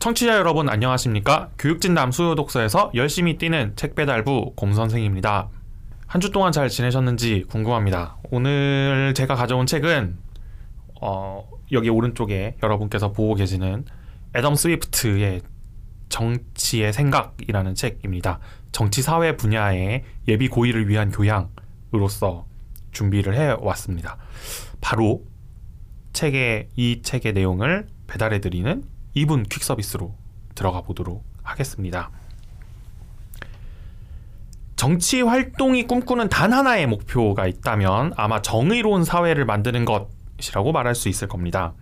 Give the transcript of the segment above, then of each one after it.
청취자 여러분 안녕하십니까? 교육진담 수요독서에서 열심히 뛰는 책 배달부 곰선생입니다. 한 주 동안 잘 지내셨는지 궁금합니다. 오늘 제가 가져온 책은 어, 여기 오른쪽에 여러분께서 보고 계시는 애덤 스위프트의 정치의 생각이라는 책입니다. 정치 사회 분야의 예비 고의를 위한 교양으로서 준비를 해 왔습니다. 바로 책의 이 책의 내용을 배달해 드리는 2분 퀵 서비스로 들어가 보도록 하겠습니다. 정치 활동이 꿈꾸는 단 하나의 목표가 있다면 아마 정의로운 사회를 만드는 것이라고 말할 수 있을 겁니다.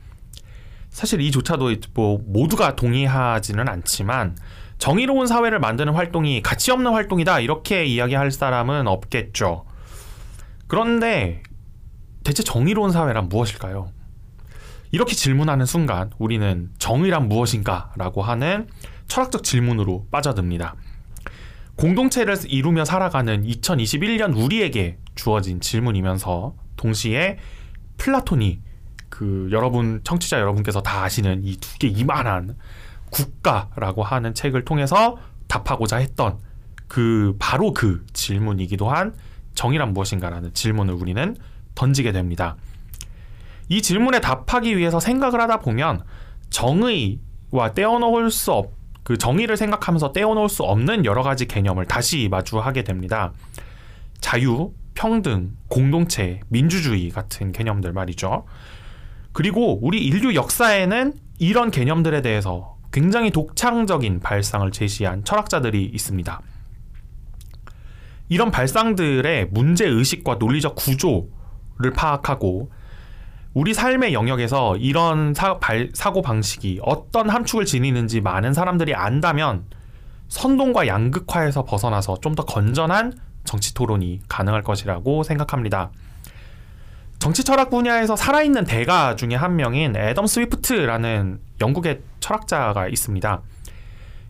사실 이조차도 뭐 모두가 동의하지는 않지만 정의로운 사회를 만드는 활동이 가치 없는 활동이다 이렇게 이야기할 사람은 없겠죠. 그런데 대체 정의로운 사회란 무엇일까요? 이렇게 질문하는 순간 우리는 정의란 무엇인가? 라고 하는 철학적 질문으로 빠져듭니다. 공동체를 이루며 살아가는 2021년 우리에게 주어진 질문이면서 동시에 플라톤이 그 여러분 청취자 여러분께서 다 아시는 이 두 개 이만한 국가라고 하는 책을 통해서 답하고자 했던 그 바로 그 질문이기도 한 정의란 무엇인가라는 질문을 우리는 던지게 됩니다. 이 질문에 답하기 위해서 생각을 하다 보면 정의와 떼어놓을 수 없, 그 정의를 생각하면서 떼어놓을 수 없는 여러 가지 개념을 다시 마주하게 됩니다. 자유, 평등, 공동체, 민주주의 같은 개념들 말이죠. 그리고 우리 인류 역사에는 이런 개념들에 대해서 굉장히 독창적인 발상을 제시한 철학자들이 있습니다. 이런 발상들의 문제 의식과 논리적 구조를 파악하고 우리 삶의 영역에서 이런 사, 발, 사고 방식이 어떤 함축을 지니는지 많은 사람들이 안다면 선동과 양극화에서 벗어나서 좀 더 건전한 정치 토론이 가능할 것이라고 생각합니다. 정치 철학 분야에서 살아있는 대가 중에 한 명인 애덤 스위프트라는 영국의 철학자가 있습니다.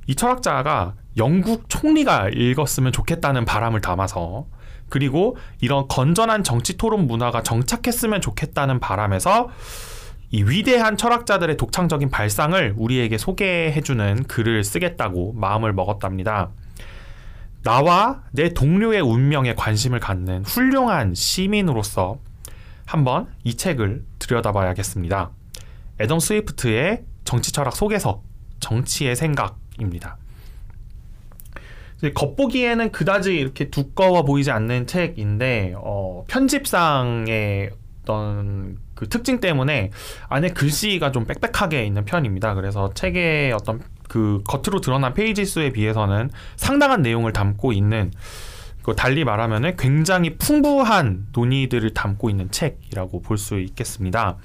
이 철학자가 영국 총리가 읽었으면 좋겠다는 바람을 담아서 그리고 이런 건전한 정치 토론 문화가 정착했으면 좋겠다는 바람에서 이 위대한 철학자들의 독창적인 발상을 우리에게 소개해주는 글을 쓰겠다고 마음을 먹었답니다. 나와 내 동료의 운명에 관심을 갖는 훌륭한 시민으로서 한번 이 책을 들여다봐야겠습니다. 애덤 스위프트의 정치 철학 속에서 정치의 생각입니다. 겉보기에는 그다지 이렇게 두꺼워 보이지 않는 책인데 어, 편집상의 어떤 그 특징 때문에 안에 글씨가 좀 빽빽하게 있는 편입니다. 그래서 책의 어떤 그 겉으로 드러난 페이지 수에 비해서는 상당한 내용을 담고 있는 그 달리 말하면은 굉장히 풍부한 논의들을 담고 있는 책이라고 볼 수 있겠습니다.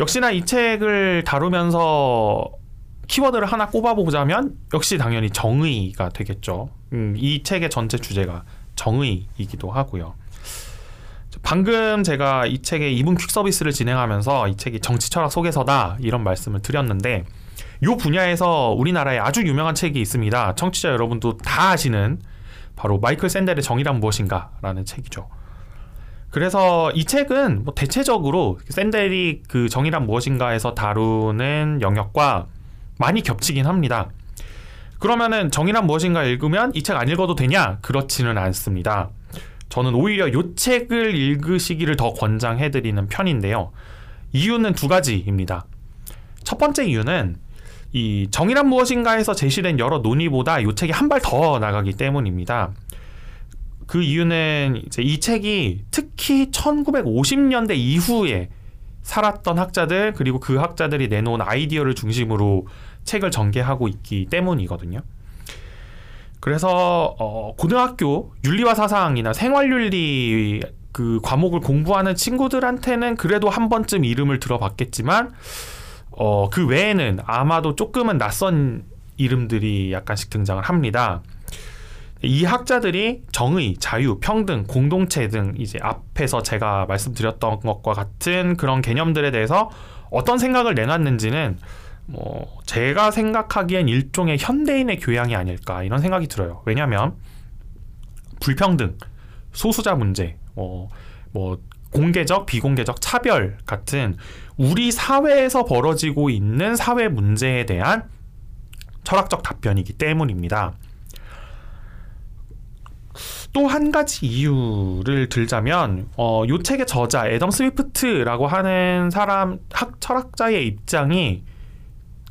역시나 이 책을 다루면서 키워드를 하나 꼽아보자면 역시 당연히 정의가 되겠죠. 음, 이 책의 전체 주제가 정의이기도 하고요. 방금 제가 이 책의 이분 퀵 서비스를 진행하면서 이 책이 정치 철학 속에서다 이런 말씀을 드렸는데 이 분야에서 우리나라에 아주 유명한 책이 있습니다. 청취자 여러분도 다 아시는 바로 마이클 샌델의 정의란 무엇인가라는 책이죠. 그래서 이 책은 뭐 대체적으로 샌델이 그 정의란 무엇인가에서 다루는 영역과 많이 겹치긴 합니다. 그러면은 정의란 무엇인가 읽으면 이 책 안 읽어도 되냐? 그렇지는 않습니다. 저는 오히려 이 책을 읽으시기를 더 권장해드리는 편인데요. 이유는 두 가지입니다. 첫 번째 이유는 이 정의란 무엇인가에서 제시된 여러 논의보다 이 책이 한 발 더 나가기 때문입니다. 그 이유는 이제 이 책이 특히 1950년대 이후에 살았던 학자들 그리고 그 학자들이 내놓은 아이디어를 중심으로 책을 전개하고 있기 때문이거든요. 그래서 어, 고등학교 윤리와 사상이나 생활윤리 그 과목을 공부하는 친구들한테는 그래도 한 번쯤 이름을 들어봤겠지만 어, 그 외에는 아마도 조금은 낯선 이름들이 약간씩 등장을 합니다. 이 학자들이 정의, 자유, 평등, 공동체 등 이제 앞에서 제가 말씀드렸던 것과 같은 그런 개념들에 대해서 어떤 생각을 내놨는지는 뭐 제가 생각하기엔 일종의 현대인의 교양이 아닐까 이런 생각이 들어요. 왜냐하면 불평등, 소수자 문제, 뭐, 뭐 공개적, 비공개적 차별 같은 우리 사회에서 벌어지고 있는 사회 문제에 대한 철학적 답변이기 때문입니다. 또 한 가지 이유를 들자면 어, 요 책의 저자 애덤 스위프트라고 하는 사람 학 철학자의 입장이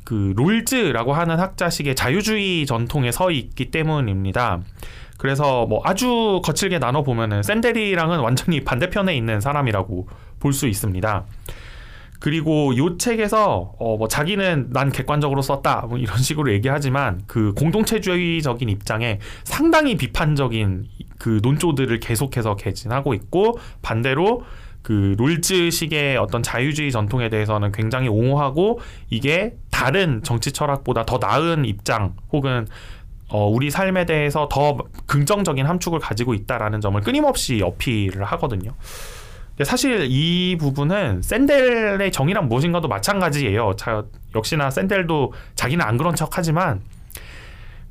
그 롤즈라고 하는 학자식의 자유주의 전통에 서 있기 때문입니다. 그래서 뭐 아주 거칠게 나눠 보면은 샌델이랑은 완전히 반대편에 있는 사람이라고 볼 수 있습니다. 그리고 요 책에서 어 뭐 자기는 난 객관적으로 썼다 뭐 이런 식으로 얘기하지만 그 공동체주의적인 입장에 상당히 비판적인 그 논조들을 계속해서 개진하고 있고 반대로 그 롤즈식의 어떤 자유주의 전통에 대해서는 굉장히 옹호하고 이게 다른 정치 철학보다 더 나은 입장 혹은 어, 우리 삶에 대해서 더 긍정적인 함축을 가지고 있다라는 점을 끊임없이 어필을 하거든요. 사실 이 부분은 샌델의 정의란 무엇인가도 마찬가지예요. 자, 역시나 샌델도 자기는 안 그런 척 하지만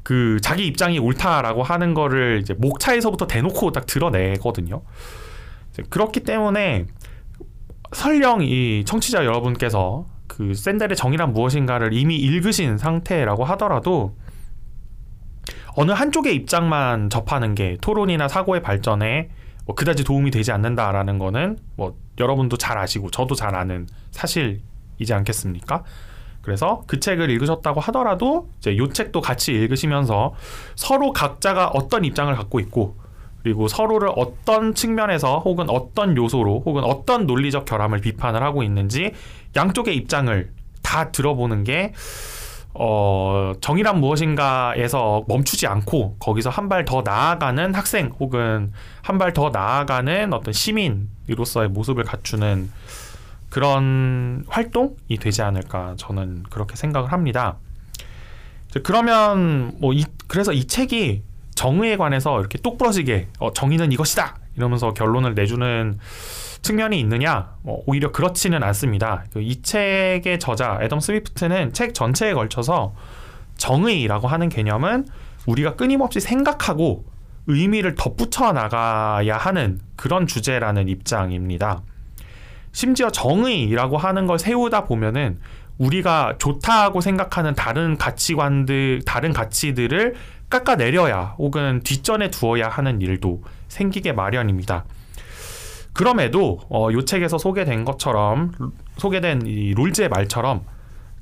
그 자기 입장이 옳다라고 하는 거를 이제 목차에서부터 대놓고 딱 드러내거든요. 그렇기 때문에 설령 이 청취자 여러분께서 그 샌델의 정의란 무엇인가를 이미 읽으신 상태라고 하더라도 어느 한쪽의 입장만 접하는 게 토론이나 사고의 발전에 뭐 그다지 도움이 되지 않는다라는 거는 뭐 여러분도 잘 아시고 저도 잘 아는 사실이지 않겠습니까? 그래서 그 책을 읽으셨다고 하더라도 이제 요 책도 같이 읽으시면서 서로 각자가 어떤 입장을 갖고 있고 그리고 서로를 어떤 측면에서 혹은 어떤 요소로 혹은 어떤 논리적 결함을 비판을 하고 있는지 양쪽의 입장을 다 들어보는 게 어, 정의란 무엇인가에서 멈추지 않고 거기서 한 발 더 나아가는 학생 혹은 한 발 더 나아가는 어떤 시민으로서의 모습을 갖추는 그런 활동이 되지 않을까 저는 그렇게 생각을 합니다. 그러면 뭐 이, 그래서 이 책이 정의에 관해서 이렇게 똑부러지게 어, 정의는 이것이다 이러면서 결론을 내주는 측면이 있느냐? 뭐 오히려 그렇지는 않습니다. 그이 책의 저자 애덤 스위프트는 책 전체에 걸쳐서 정의라고 하는 개념은 우리가 끊임없이 생각하고 의미를 덧붙여 나가야 하는 그런 주제라는 입장입니다. 심지어 정의라고 하는 걸 세우다 보면은 우리가 좋다고 생각하는 다른 가치관들, 다른 가치들을 깎아내려야 혹은 뒷전에 두어야 하는 일도 생기게 마련입니다. 그럼에도 어, 요 책에서 소개된 것처럼 소개된 이 롤즈의 말처럼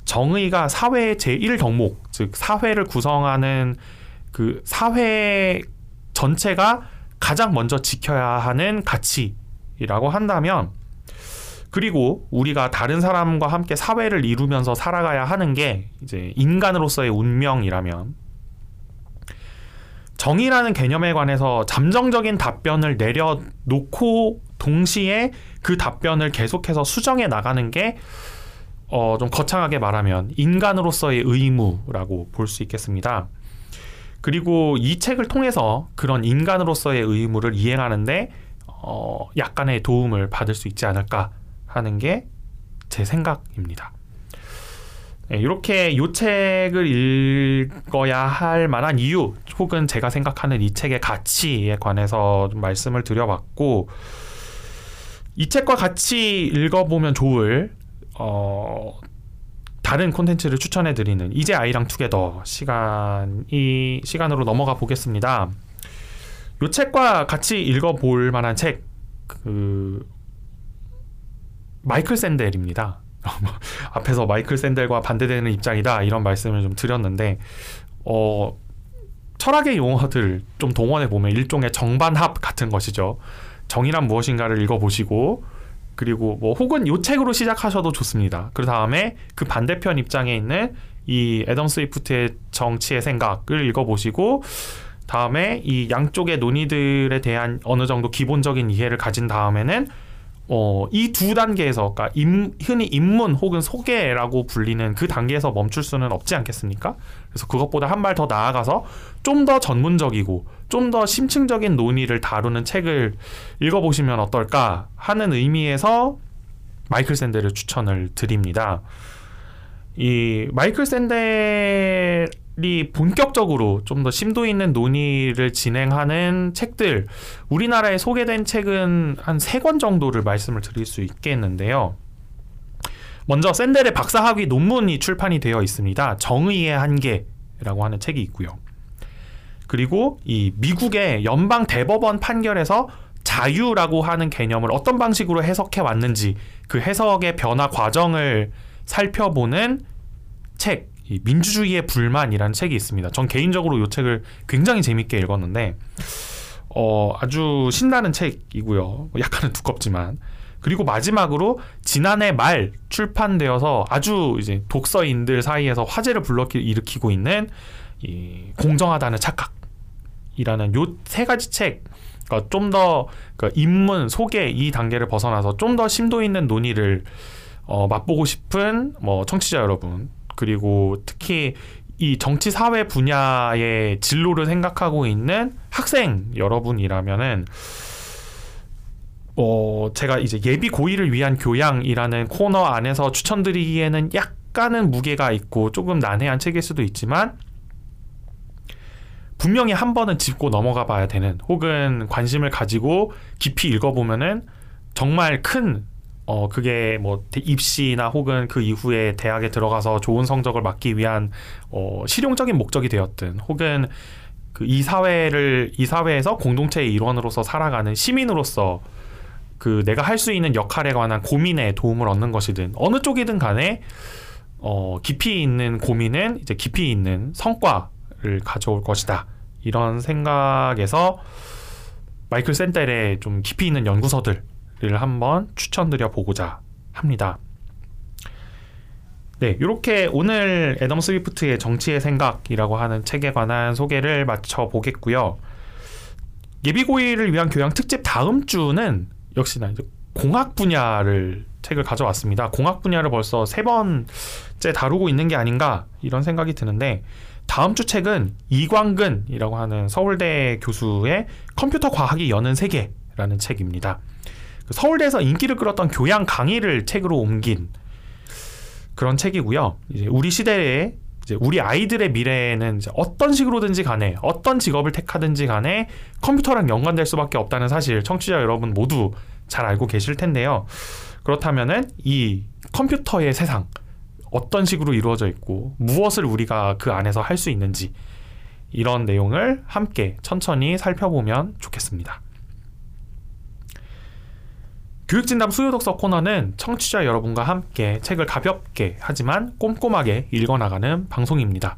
정의가 사회의 제1 덕목, 즉 사회를 구성하는 그 사회 전체가 가장 먼저 지켜야 하는 가치라고 한다면 그리고 우리가 다른 사람과 함께 사회를 이루면서 살아가야 하는 게 이제 인간으로서의 운명이라면 정의라는 개념에 관해서 잠정적인 답변을 내려놓고 동시에 그 답변을 계속해서 수정해 나가는 게 어, 좀 거창하게 말하면 인간으로서의 의무라고 볼 수 있겠습니다. 그리고 이 책을 통해서 그런 인간으로서의 의무를 이행하는데 어, 약간의 도움을 받을 수 있지 않을까 하는 게 제 생각입니다. 네, 이렇게 이 책을 읽어야 할 만한 이유 혹은 제가 생각하는 이 책의 가치에 관해서 좀 말씀을 드려봤고 이 책과 같이 읽어보면 좋을 어, 다른 콘텐츠를 추천해 드리는 이제 아이랑 투게더 시간이 시간으로 넘어가 보겠습니다. 이 책과 같이 읽어볼 만한 책 그 마이클 샌델입니다. 앞에서 마이클 샌델과 반대되는 입장이다 이런 말씀을 좀 드렸는데 어 철학의 용어들 좀 동원해 보면 일종의 정반합 같은 것이죠. 정의란 무엇인가를 읽어보시고 그리고 뭐 혹은 요 책으로 시작하셔도 좋습니다. 그 다음에 그 반대편 입장에 있는 이 애덤 스위프트의 정치의 생각을 읽어보시고 다음에 이 양쪽의 논의들에 대한 어느 정도 기본적인 이해를 가진 다음에는 어, 이 두 단계에서, 그러니까 임, 흔히 입문 혹은 소개라고 불리는 그 단계에서 멈출 수는 없지 않겠습니까? 그래서 그것보다 한 발 더 나아가서 좀 더 전문적이고 좀 더 심층적인 논의를 다루는 책을 읽어보시면 어떨까 하는 의미에서 마이클 샌델을 추천을 드립니다. 이 마이클 샌델 이 본격적으로 좀 더 심도 있는 논의를 진행하는 책들 우리나라에 소개된 책은 한 세 권 정도를 말씀을 드릴 수 있겠는데요. 먼저 샌델의 박사학위 논문이 출판이 되어 있습니다. 정의의 한계 라고 하는 책이 있고요. 그리고 이 미국의 연방 대법원 판결에서 자유라고 하는 개념을 어떤 방식으로 해석해 왔는지 그 해석의 변화 과정을 살펴보는 책, 이 민주주의의 불만이라는 책이 있습니다. 전 개인적으로 이 책을 굉장히 재밌게 읽었는데 어, 아주 신나는 책이고요. 약간은 두껍지만 그리고 마지막으로 지난해 말 출판되어서 아주 이제 독서인들 사이에서 화제를 불러일으키고 있는 이 공정하다는 착각이라는 요 세 가지 책 그러니까 좀더 그 입문 소개 이 단계를 벗어나서 좀 더 심도 있는 논의를 어, 맛보고 싶은 뭐 청취자 여러분 그리고 특히 이 정치 사회 분야의 진로를 생각하고 있는 학생 여러분이라면은 어, 제가 이제 예비 고의를 위한 교양이라는 코너 안에서 추천드리기에는 약간은 무게가 있고 조금 난해한 책일 수도 있지만 분명히 한 번은 짚고 넘어가 봐야 되는 혹은 관심을 가지고 깊이 읽어보면은 정말 큰 어, 그게 뭐 입시나 혹은 그 이후에 대학에 들어가서 좋은 성적을 맡기 위한 어, 실용적인 목적이 되었든 혹은 그 이 사회를 이 사회에서 공동체의 일원으로서 살아가는 시민으로서 그 내가 할 수 있는 역할에 관한 고민에 도움을 얻는 것이든 어느 쪽이든 간에 어, 깊이 있는 고민은 이제 깊이 있는 성과를 가져올 것이다. 이런 생각에서 마이클 센텔의 좀 깊이 있는 연구서들 을 한번 추천드려 보고자 합니다. 네, 이렇게 오늘 애덤 스위프트의 정치의 생각이라고 하는 책에 관한 소개를 마쳐 보겠고요. 예비고일을 위한 교양 특집 다음 주는 역시나 이제 공학 분야를 책을 가져왔습니다. 공학 분야를 벌써 세 번째 다루고 있는 게 아닌가 이런 생각이 드는데 다음 주 책은 이광근이라고 하는 서울대 교수의 컴퓨터 과학이 여는 세계라는 책입니다. 그 서울대에서 인기를 끌었던 교양 강의를 책으로 옮긴 그런 책이고요. 이제 우리 시대에 이제 우리 아이들의 미래에는 어떤 식으로든지 간에 어떤 직업을 택하든지 간에 컴퓨터랑 연관될 수밖에 없다는 사실 청취자 여러분 모두 잘 알고 계실 텐데요. 그렇다면은 이 컴퓨터의 세상 어떤 식으로 이루어져 있고 무엇을 우리가 그 안에서 할 수 있는지 이런 내용을 함께 천천히 살펴보면 좋겠습니다. 교육진담 수요독서 코너는 청취자 여러분과 함께 책을 가볍게 하지만 꼼꼼하게 읽어나가는 방송입니다.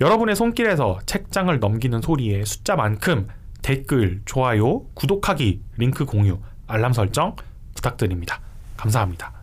여러분의 손길에서 책장을 넘기는 소리의 숫자만큼 댓글, 좋아요, 구독하기, 링크 공유, 알람 설정 부탁드립니다. 감사합니다.